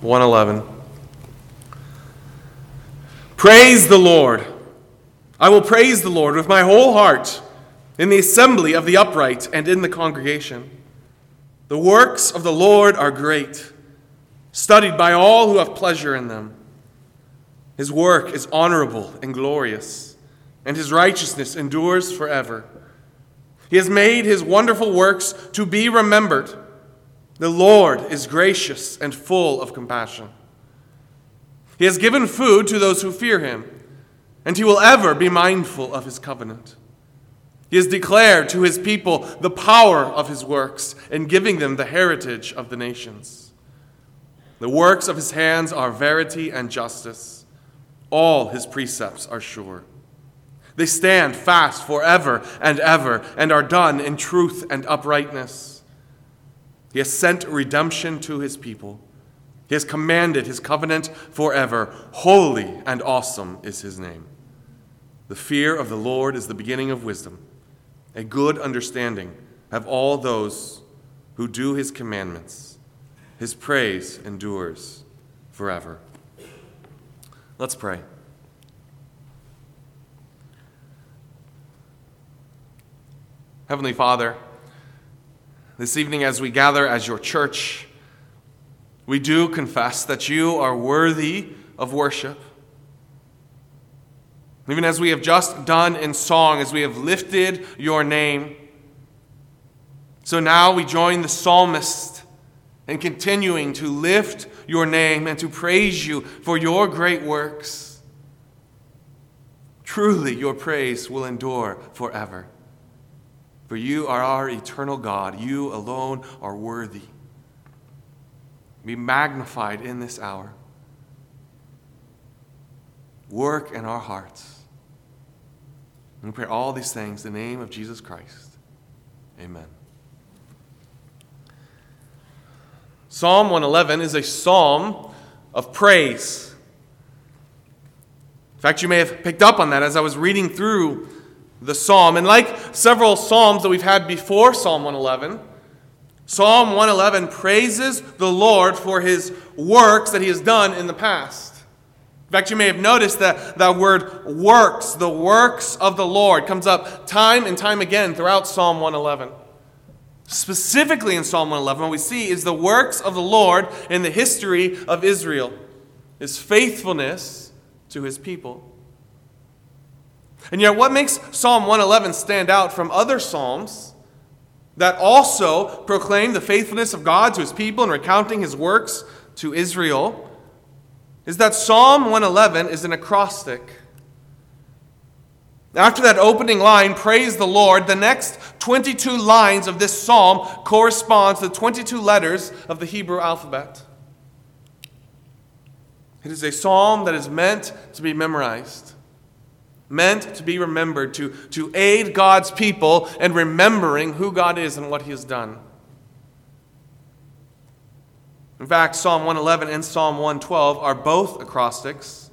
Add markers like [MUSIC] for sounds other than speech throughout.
111. Praise the Lord. I will praise the Lord with my whole heart in the assembly of the upright and in the congregation. The works of the Lord are great, studied by all who have pleasure in them. His work is honorable and glorious, and his righteousness endures forever. He has made his wonderful works to be remembered. The Lord is gracious and full of compassion. He has given food to those who fear him, and he will ever be mindful of his covenant. He has declared to his people the power of his works in giving them the heritage of the nations. The works of his hands are verity and justice. All his precepts are sure. They stand fast forever and ever and are done in truth and uprightness. He has sent redemption to his people. He has commanded his covenant forever. Holy and awesome is his name. The fear of the Lord is the beginning of wisdom. A good understanding have all those who do his commandments. His praise endures forever. Let's pray. Heavenly Father, this evening as we gather as your church, we do confess that you are worthy of worship. Even as we have just done in song, as we have lifted your name. So now we join the psalmist in continuing to lift your name and to praise you for your great works. Truly, your praise will endure forever. For you are our eternal God. You alone are worthy. Be magnified in this hour. Work in our hearts. And we pray all these things in the name of Jesus Christ. Amen. Psalm 111 is a psalm of praise. In fact, you may have picked up on that as I was reading through the psalm. And like several psalms that we've had before Psalm 111, Psalm 111 praises the Lord for his works that he has done in the past. In fact, you may have noticed that that word works, the works of the Lord, comes up time and time again throughout Psalm 111. Specifically in Psalm 111, what we see is the works of the Lord in the history of Israel, his faithfulness to his people. And yet, what makes Psalm 111 stand out from other Psalms that also proclaim the faithfulness of God to his people and recounting his works to Israel is that Psalm 111 is an acrostic. After that opening line, praise the Lord, the next 22 lines of this psalm correspond to the 22 letters of the Hebrew alphabet. It is a psalm that is meant to be memorized meant to be remembered, to, to aid God's people in remembering who God is and what He has done. In fact, Psalm 111 and Psalm 112 are both acrostics.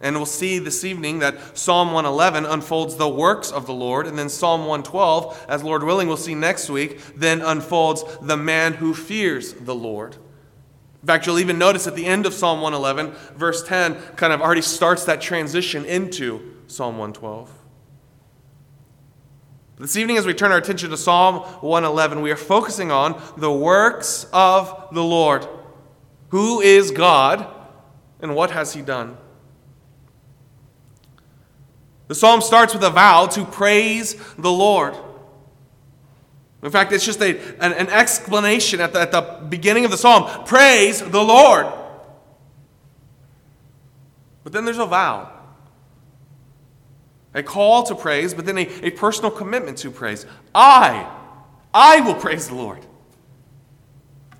And we'll see this evening that Psalm 111 unfolds the works of the Lord, and then Psalm 112, as Lord willing, we'll see next week, then unfolds the man who fears the Lord. In fact, you'll even notice at the end of Psalm 111, verse 10 kind of already starts that transition into Psalm 112. This evening, as we turn our attention to Psalm 111, we are focusing on the works of the Lord. Who is God and what has He done? The psalm starts with a vow to praise the Lord. In fact, it's just a, an, an explanation at the, at the beginning of the psalm praise the Lord. But then there's a vow. A call to praise, but then a, a personal commitment to praise. I, I will praise the Lord.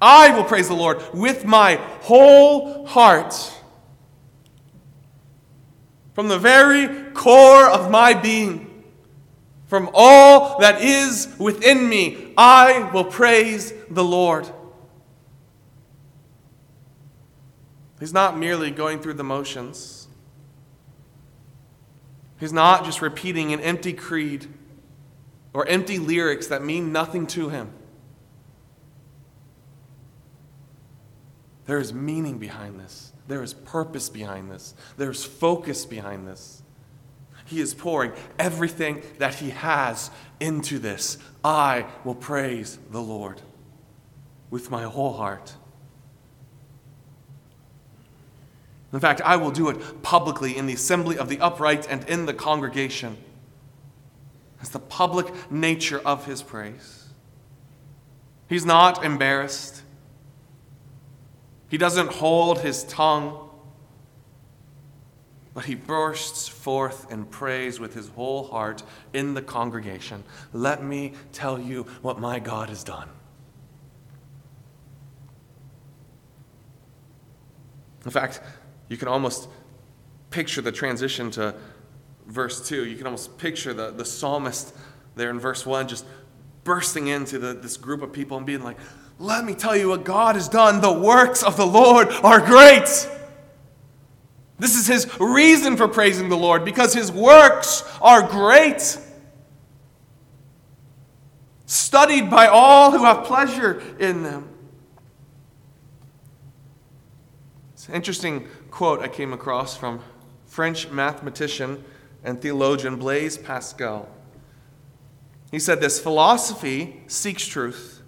I will praise the Lord with my whole heart. From the very core of my being. From all that is within me, I will praise the Lord. He's not merely going through the motions. He's not just repeating an empty creed or empty lyrics that mean nothing to him. There is meaning behind this. There is purpose behind this. There is focus behind this. He is pouring everything that he has into this. I will praise the Lord with my whole heart. In fact, I will do it publicly in the assembly of the upright and in the congregation. It's the public nature of his praise. He's not embarrassed. He doesn't hold his tongue, but he bursts forth in praise with his whole heart in the congregation. Let me tell you what my God has done. In fact, you can almost picture the transition to verse 2. You can almost picture the, the psalmist there in verse 1 just bursting into the, this group of people and being like, Let me tell you what God has done. The works of the Lord are great. This is his reason for praising the Lord because his works are great. Studied by all who have pleasure in them. It's an interesting quote I came across from French mathematician and theologian Blaise Pascal. He said this philosophy seeks truth,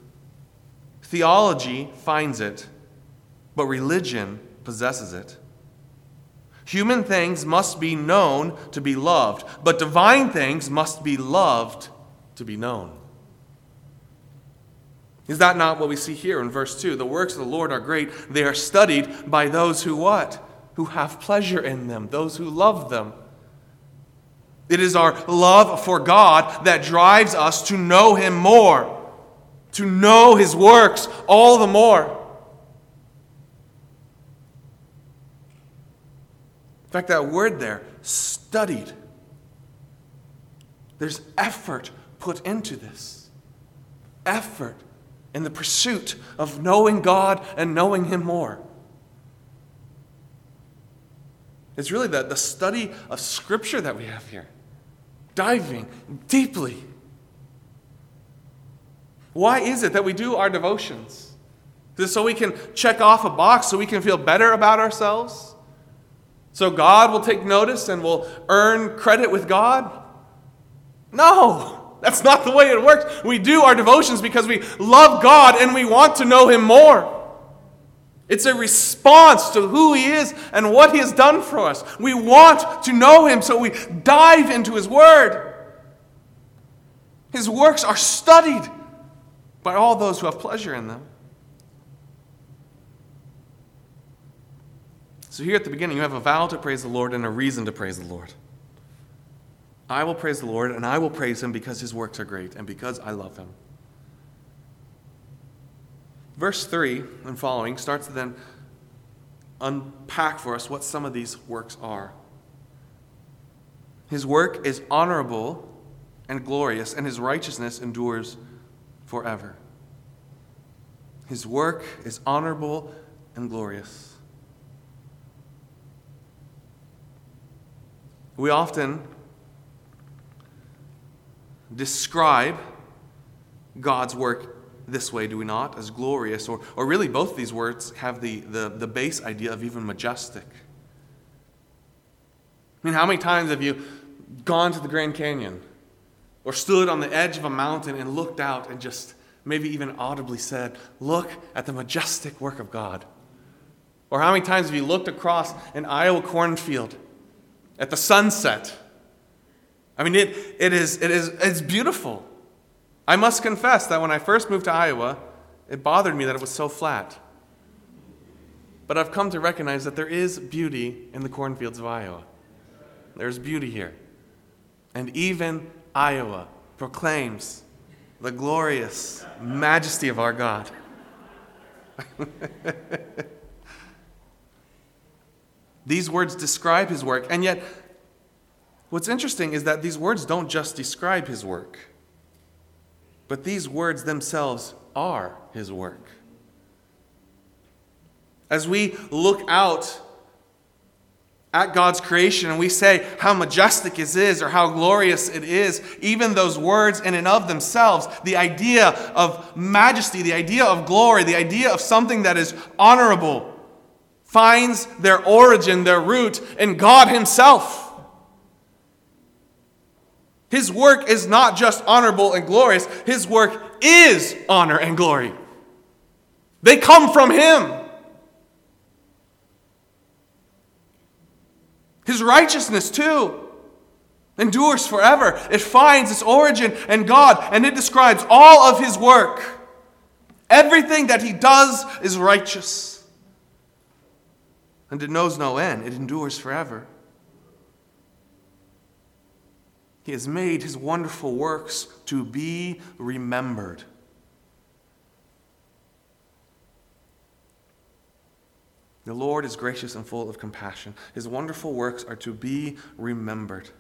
theology finds it, but religion possesses it. Human things must be known to be loved, but divine things must be loved to be known. Is that not what we see here in verse 2? The works of the Lord are great. They are studied by those who what? Who have pleasure in them, those who love them. It is our love for God that drives us to know Him more, to know His works all the more. In fact, that word there, studied, there's effort put into this. Effort in the pursuit of knowing God and knowing Him more. It's really the, the study of Scripture that we have here, diving deeply. Why is it that we do our devotions? Is it so we can check off a box, so we can feel better about ourselves? So God will take notice and will earn credit with God? No. That's not the way it works. We do our devotions because we love God and we want to know Him more. It's a response to who He is and what He has done for us. We want to know Him, so we dive into His Word. His works are studied by all those who have pleasure in them. So, here at the beginning, you have a vow to praise the Lord and a reason to praise the Lord. I will praise the Lord, and I will praise him because his works are great and because I love him. Verse 3 and following starts to then unpack for us what some of these works are. His work is honorable and glorious, and his righteousness endures forever. His work is honorable and glorious. We often describe God's work this way, do we not? As glorious, or, or really both these words have the, the, the base idea of even majestic. I mean, how many times have you gone to the Grand Canyon or stood on the edge of a mountain and looked out and just maybe even audibly said, Look at the majestic work of God? Or how many times have you looked across an Iowa cornfield at the sunset I mean, it, it is, it is, it's beautiful. I must confess that when I first moved to Iowa, it bothered me that it was so flat. But I've come to recognize that there is beauty in the cornfields of Iowa. There's beauty here. And even Iowa proclaims the glorious majesty of our God. [LAUGHS] These words describe his work, and yet What's interesting is that these words don't just describe his work, but these words themselves are his work. As we look out at God's creation and we say how majestic it is or how glorious it is, even those words in and of themselves, the idea of majesty, the idea of glory, the idea of something that is honorable, finds their origin, their root in God Himself. His work is not just honorable and glorious, His work is honor and glory. They come from Him. His righteousness, too, endures forever. It finds its origin in God, and it describes all of His work. Everything that He does is righteous and it knows no end, it endures forever. He has made his wonderful works to be remembered. The Lord is gracious and full of compassion. His wonderful works are to be remembered.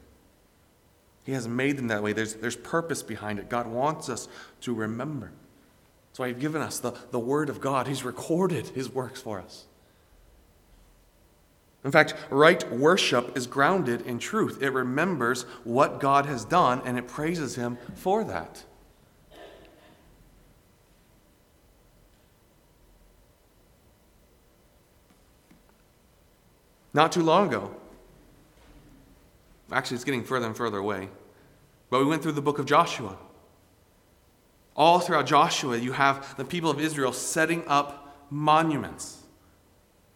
He has made them that way. There's, there's purpose behind it. God wants us to remember. That's why He's given us the, the Word of God. He's recorded His works for us. In fact, right worship is grounded in truth. It remembers what God has done and it praises Him for that. Not too long ago, actually, it's getting further and further away, but we went through the book of Joshua. All throughout Joshua, you have the people of Israel setting up monuments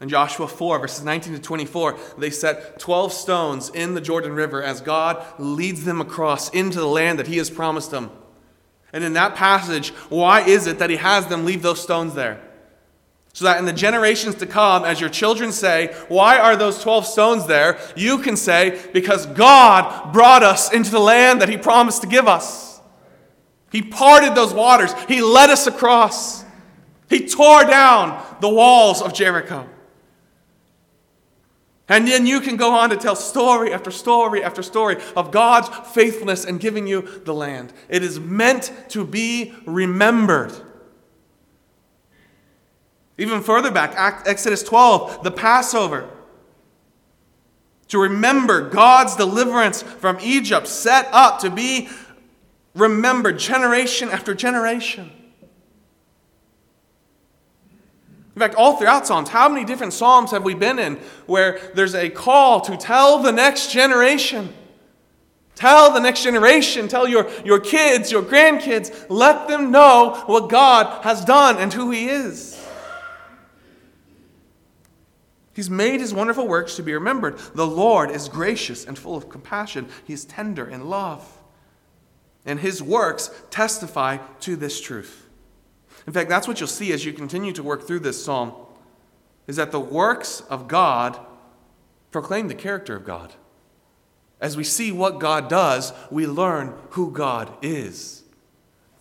in Joshua 4, verses 19 to 24, they set 12 stones in the Jordan River as God leads them across into the land that He has promised them. And in that passage, why is it that He has them leave those stones there? So that in the generations to come, as your children say, Why are those 12 stones there? You can say, Because God brought us into the land that He promised to give us. He parted those waters, He led us across, He tore down the walls of Jericho. And then you can go on to tell story after story after story of God's faithfulness in giving you the land. It is meant to be remembered. Even further back, Exodus 12, the Passover. To remember God's deliverance from Egypt, set up to be remembered generation after generation. In fact, all throughout Psalms, how many different Psalms have we been in where there's a call to tell the next generation? Tell the next generation, tell your, your kids, your grandkids, let them know what God has done and who He is. He's made His wonderful works to be remembered. The Lord is gracious and full of compassion, He is tender in love. And His works testify to this truth. In fact, that's what you'll see as you continue to work through this psalm is that the works of God proclaim the character of God. As we see what God does, we learn who God is.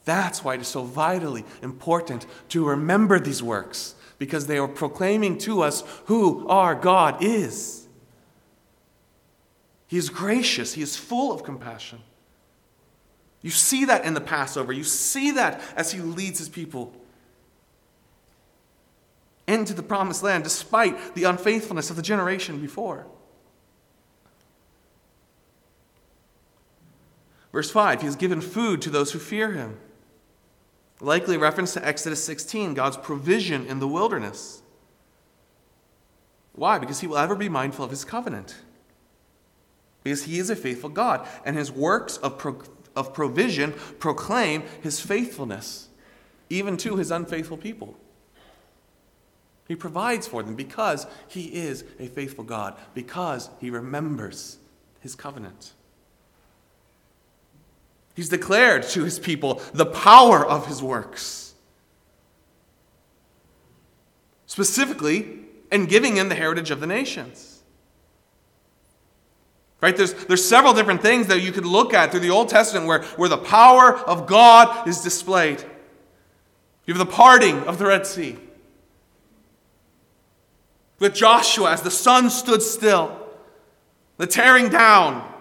That's why it is so vitally important to remember these works, because they are proclaiming to us who our God is. He is gracious, He is full of compassion. You see that in the Passover. You see that as he leads his people into the promised land despite the unfaithfulness of the generation before. Verse 5 He has given food to those who fear him. Likely reference to Exodus 16, God's provision in the wilderness. Why? Because he will ever be mindful of his covenant. Because he is a faithful God, and his works of of provision proclaim his faithfulness, even to his unfaithful people. He provides for them because he is a faithful God, because he remembers his covenant. He's declared to his people the power of his works. Specifically, in giving them the heritage of the nations. Right? There's, there's several different things that you could look at through the Old Testament where, where the power of God is displayed. You have the parting of the Red Sea. With Joshua as the sun stood still, the tearing down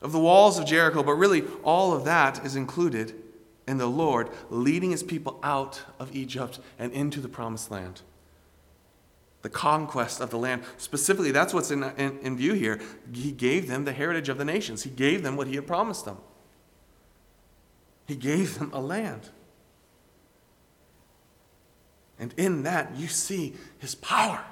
of the walls of Jericho, but really all of that is included in the Lord leading his people out of Egypt and into the promised land the conquest of the land. Specifically, that's what's in, in, in, view here. He gave them the heritage of the nations, He gave them what He had promised them. He gave them a land. And in that, you see his power.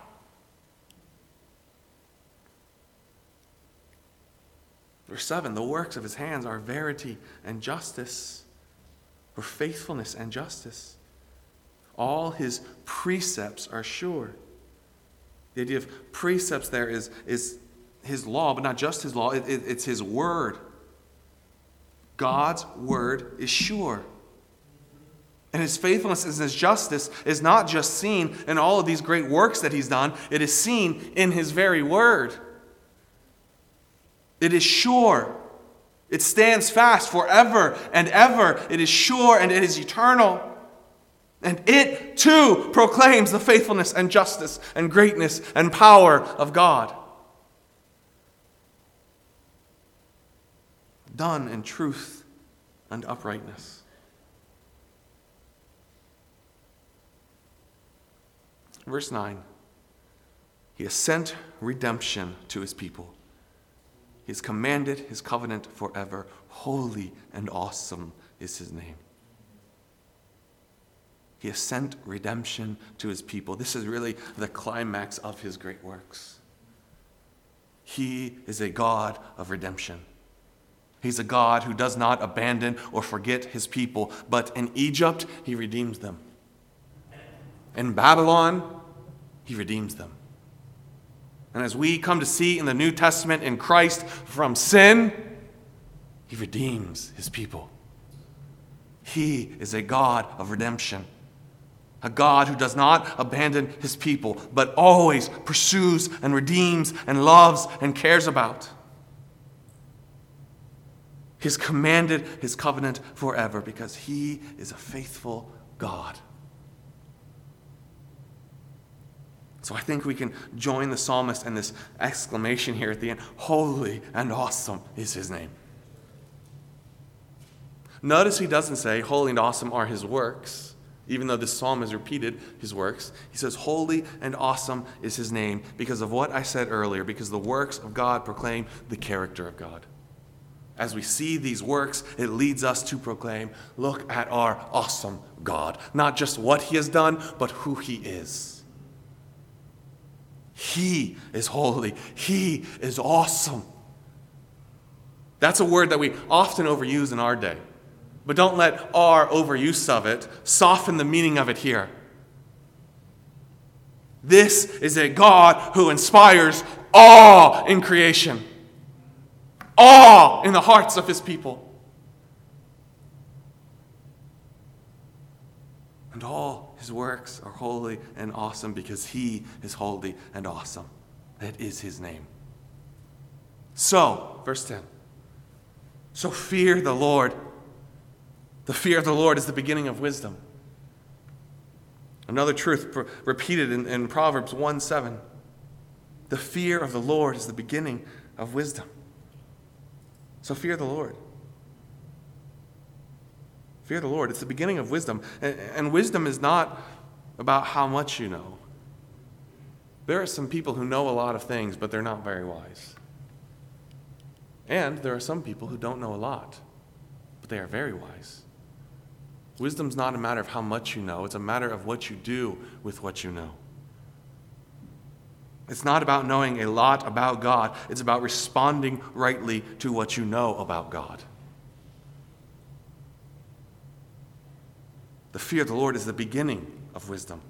Verse 7 the works of his hands are verity and justice, or faithfulness and justice. All his precepts are sure. The idea of precepts there is, is his law, but not just his law, it, it, it's his word. God's word is sure. And his faithfulness and his justice is not just seen in all of these great works that he's done, it is seen in his very word. It is sure. It stands fast forever and ever. It is sure and it is eternal. And it too proclaims the faithfulness and justice and greatness and power of God. Done in truth and uprightness. Verse 9 He has sent redemption to his people. He has commanded his covenant forever. Holy and awesome is his name. He has sent redemption to his people. This is really the climax of his great works. He is a God of redemption. He's a God who does not abandon or forget his people, but in Egypt, he redeems them. In Babylon, he redeems them. And as we come to see in the New Testament in Christ from sin, he redeems his people. He is a God of redemption a God who does not abandon his people, but always pursues and redeems and loves and cares about. He's commanded his covenant forever because he is a faithful God. So I think we can join the psalmist in this exclamation here at the end Holy and awesome is his name. Notice he doesn't say, Holy and awesome are his works. Even though this psalm has repeated his works, he says, Holy and awesome is his name because of what I said earlier, because the works of God proclaim the character of God. As we see these works, it leads us to proclaim, Look at our awesome God. Not just what he has done, but who he is. He is holy, he is awesome. That's a word that we often overuse in our day. But don't let our overuse of it soften the meaning of it here. This is a God who inspires awe in creation, awe in the hearts of his people. And all his works are holy and awesome because he is holy and awesome. That is his name. So, verse 10. So fear the Lord the fear of the Lord is the beginning of wisdom. Another truth repeated in, in Proverbs 1 7. The fear of the Lord is the beginning of wisdom. So fear the Lord. Fear the Lord. It's the beginning of wisdom. And, and wisdom is not about how much you know. There are some people who know a lot of things, but they're not very wise. And there are some people who don't know a lot, but they are very wise. Wisdom's not a matter of how much you know, it's a matter of what you do with what you know. It's not about knowing a lot about God, it's about responding rightly to what you know about God. The fear of the Lord is the beginning of wisdom.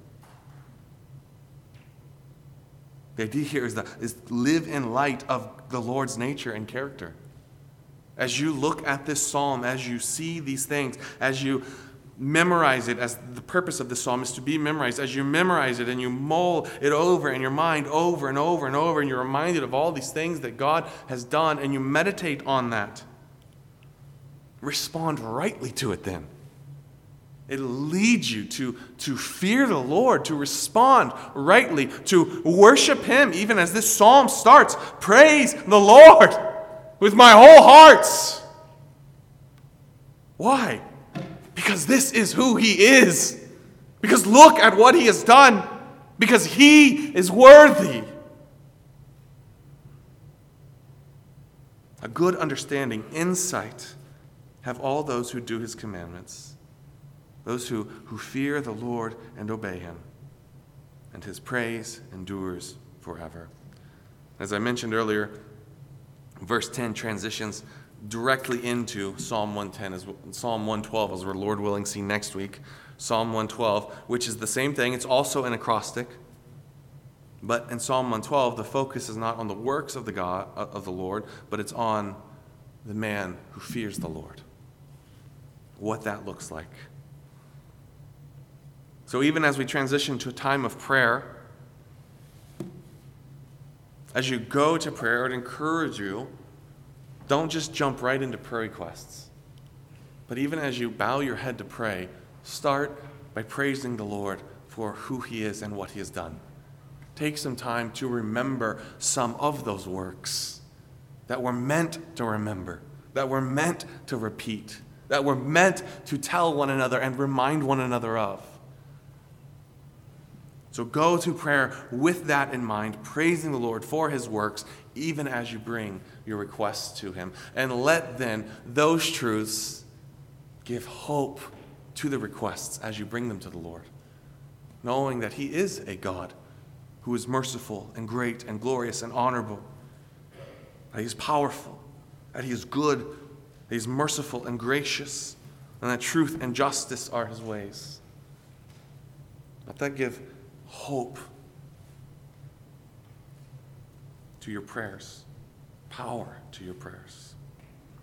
The idea here is, that, is live in light of the Lord's nature and character. As you look at this psalm, as you see these things, as you memorize it as the purpose of the psalm is to be memorized as you memorize it and you mull it over in your mind over and over and over and you're reminded of all these things that god has done and you meditate on that respond rightly to it then it leads you to, to fear the Lord, to respond rightly, to worship Him, even as this psalm starts. Praise the Lord with my whole heart. Why? Because this is who he is. Because look at what he has done. Because he is worthy. A good understanding, insight, have all those who do his commandments. those who, who fear the Lord and obey him, and his praise endures forever. As I mentioned earlier, verse 10 transitions directly into Psalm 110 as Psalm 112 as we're Lord willing see next week. Psalm 112, which is the same thing. It's also an acrostic. But in Psalm 112, the focus is not on the works of the God uh, of the Lord, but it's on the man who fears the Lord. What that looks like. So even as we transition to a time of prayer, as you go to prayer, I would encourage you don't just jump right into prayer requests. But even as you bow your head to pray, start by praising the Lord for who He is and what He has done. Take some time to remember some of those works that were meant to remember, that were meant to repeat, that were meant to tell one another and remind one another of. So go to prayer with that in mind, praising the Lord for his works, even as you bring your requests to him. And let then those truths give hope to the requests as you bring them to the Lord, knowing that he is a God who is merciful and great and glorious and honorable, that he is powerful, that he is good, that he is merciful and gracious, and that truth and justice are his ways. Let that give hope to your prayers, power to your prayers.